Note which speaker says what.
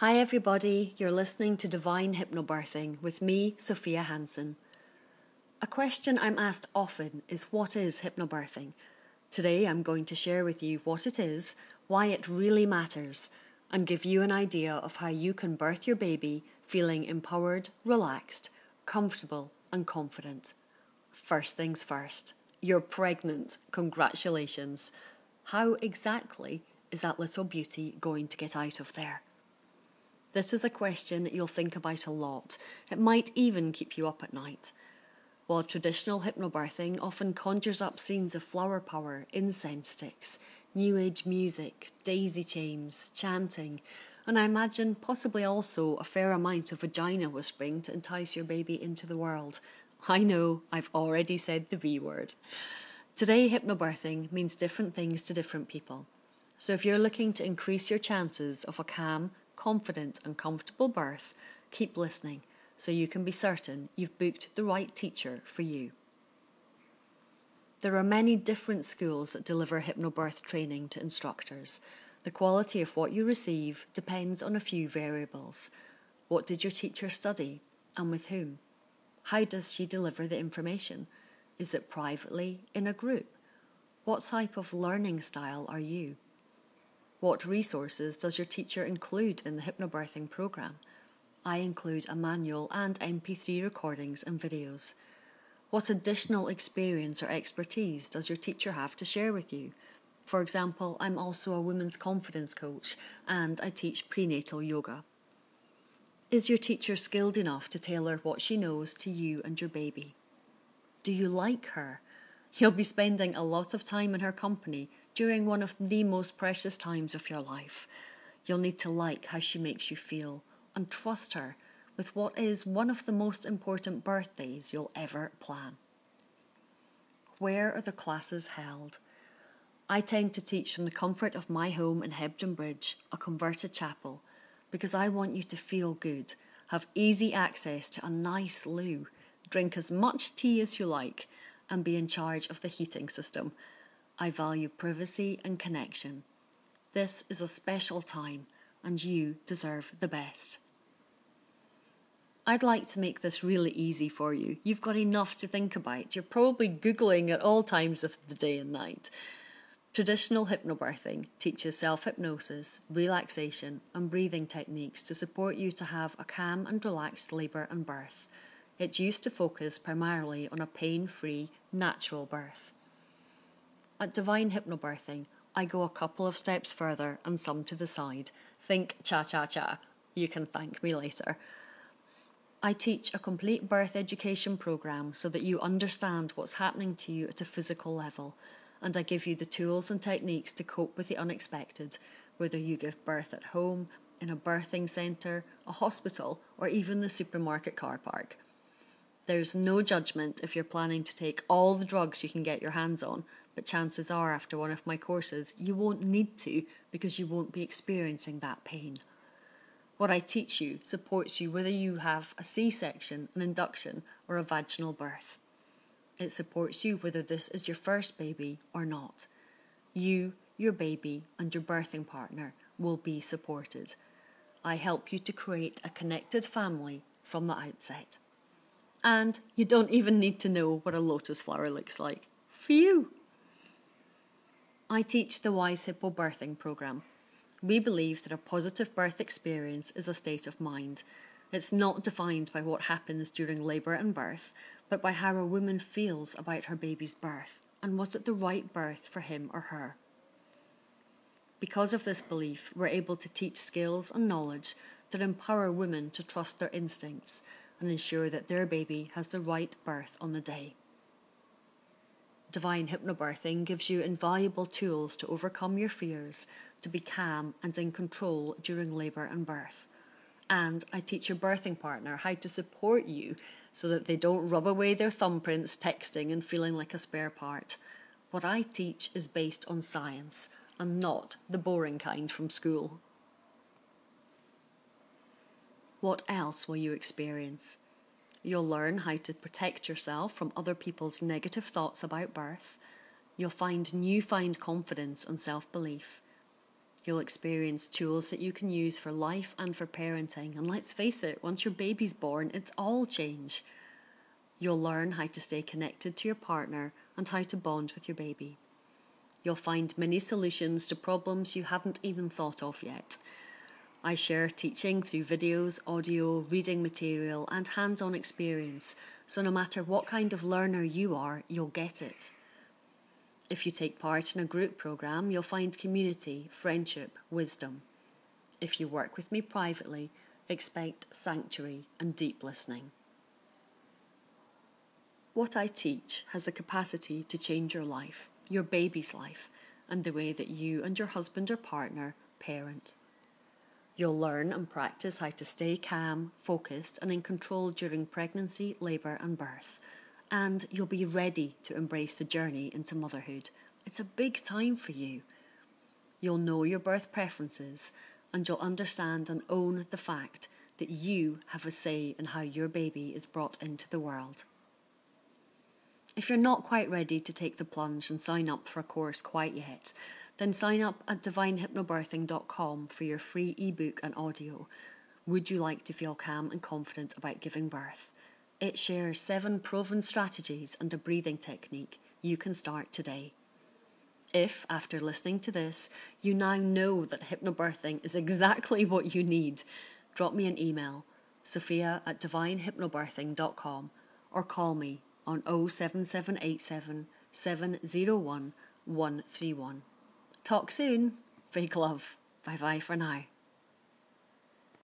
Speaker 1: Hi, everybody. You're listening to Divine Hypnobirthing with me, Sophia Hansen. A question I'm asked often is what is hypnobirthing? Today I'm going to share with you what it is, why it really matters, and give you an idea of how you can birth your baby feeling empowered, relaxed, comfortable, and confident. First things first, you're pregnant. Congratulations. How exactly is that little beauty going to get out of there? This is a question that you'll think about a lot. It might even keep you up at night. While traditional hypnobirthing often conjures up scenes of flower power, incense sticks, new age music, daisy chains, chanting, and I imagine possibly also a fair amount of vagina whispering to entice your baby into the world. I know, I've already said the V word. Today, hypnobirthing means different things to different people. So if you're looking to increase your chances of a calm, confident, and comfortable birth, keep listening so you can be certain you've booked the right teacher for you. There are many different schools that deliver hypnobirth training to instructors. The quality of what you receive depends on a few variables. What did your teacher study and with whom? How does she deliver the information? Is it privately, in a group? What type of learning style are you? What resources does your teacher include in the hypnobirthing program? I include a manual and MP3 recordings and videos. What additional experience or expertise does your teacher have to share with you? For example, I'm also a women's confidence coach and I teach prenatal yoga. Is your teacher skilled enough to tailor what she knows to you and your baby? Do you like her? You'll be spending a lot of time in her company during one of the most precious times of your life. You'll need to like how she makes you feel and trust her with what is one of the most important birthdays you'll ever plan. Where are the classes held? I tend to teach from the comfort of my home in Hebden Bridge, a converted chapel, because I want you to feel good, have easy access to a nice loo, drink as much tea as you like, and be in charge of the heating system I value privacy and connection. This is a special time, and you deserve the best. I'd like to make this really easy for you. You've got enough to think about. You're probably Googling at all times of the day and night. Traditional hypnobirthing teaches self hypnosis, relaxation, and breathing techniques to support you to have a calm and relaxed labour and birth. It used to focus primarily on a pain free, natural birth. At Divine Hypnobirthing, I go a couple of steps further and some to the side. Think cha cha cha. You can thank me later. I teach a complete birth education program so that you understand what's happening to you at a physical level, and I give you the tools and techniques to cope with the unexpected, whether you give birth at home, in a birthing centre, a hospital, or even the supermarket car park. There's no judgment if you're planning to take all the drugs you can get your hands on but chances are after one of my courses you won't need to because you won't be experiencing that pain. What I teach you supports you whether you have a C section, an induction, or a vaginal birth. It supports you whether this is your first baby or not. You, your baby, and your birthing partner will be supported. I help you to create a connected family from the outset. And you don't even need to know what a lotus flower looks like. For you. I teach the Wise Hippo Birthing Program. We believe that a positive birth experience is a state of mind. It's not defined by what happens during labour and birth, but by how a woman feels about her baby's birth and was it the right birth for him or her. Because of this belief, we're able to teach skills and knowledge that empower women to trust their instincts and ensure that their baby has the right birth on the day. Divine Hypnobirthing gives you invaluable tools to overcome your fears, to be calm and in control during labour and birth. And I teach your birthing partner how to support you so that they don't rub away their thumbprints texting and feeling like a spare part. What I teach is based on science and not the boring kind from school. What else will you experience? You'll learn how to protect yourself from other people's negative thoughts about birth. You'll find newfound confidence and self belief. You'll experience tools that you can use for life and for parenting. And let's face it, once your baby's born, it's all change. You'll learn how to stay connected to your partner and how to bond with your baby. You'll find many solutions to problems you hadn't even thought of yet. I share teaching through videos, audio, reading material, and hands on experience, so no matter what kind of learner you are, you'll get it. If you take part in a group program, you'll find community, friendship, wisdom. If you work with me privately, expect sanctuary and deep listening. What I teach has the capacity to change your life, your baby's life, and the way that you and your husband or partner parent. You'll learn and practice how to stay calm, focused, and in control during pregnancy, labour, and birth and you'll be ready to embrace the journey into motherhood. It's a big time for you. You'll know your birth preferences and you'll understand and own the fact that you have a say in how your baby is brought into the world. If you're not quite ready to take the plunge and sign up for a course quite yet, then sign up at divinehypnobirthing.com for your free ebook and audio. Would you like to feel calm and confident about giving birth? It shares seven proven strategies and a breathing technique you can start today. If, after listening to this, you now know that hypnobirthing is exactly what you need, drop me an email, sophia at divinehypnobirthing.com, or call me on 07787 701 131. Talk soon. Big love. Bye bye for now.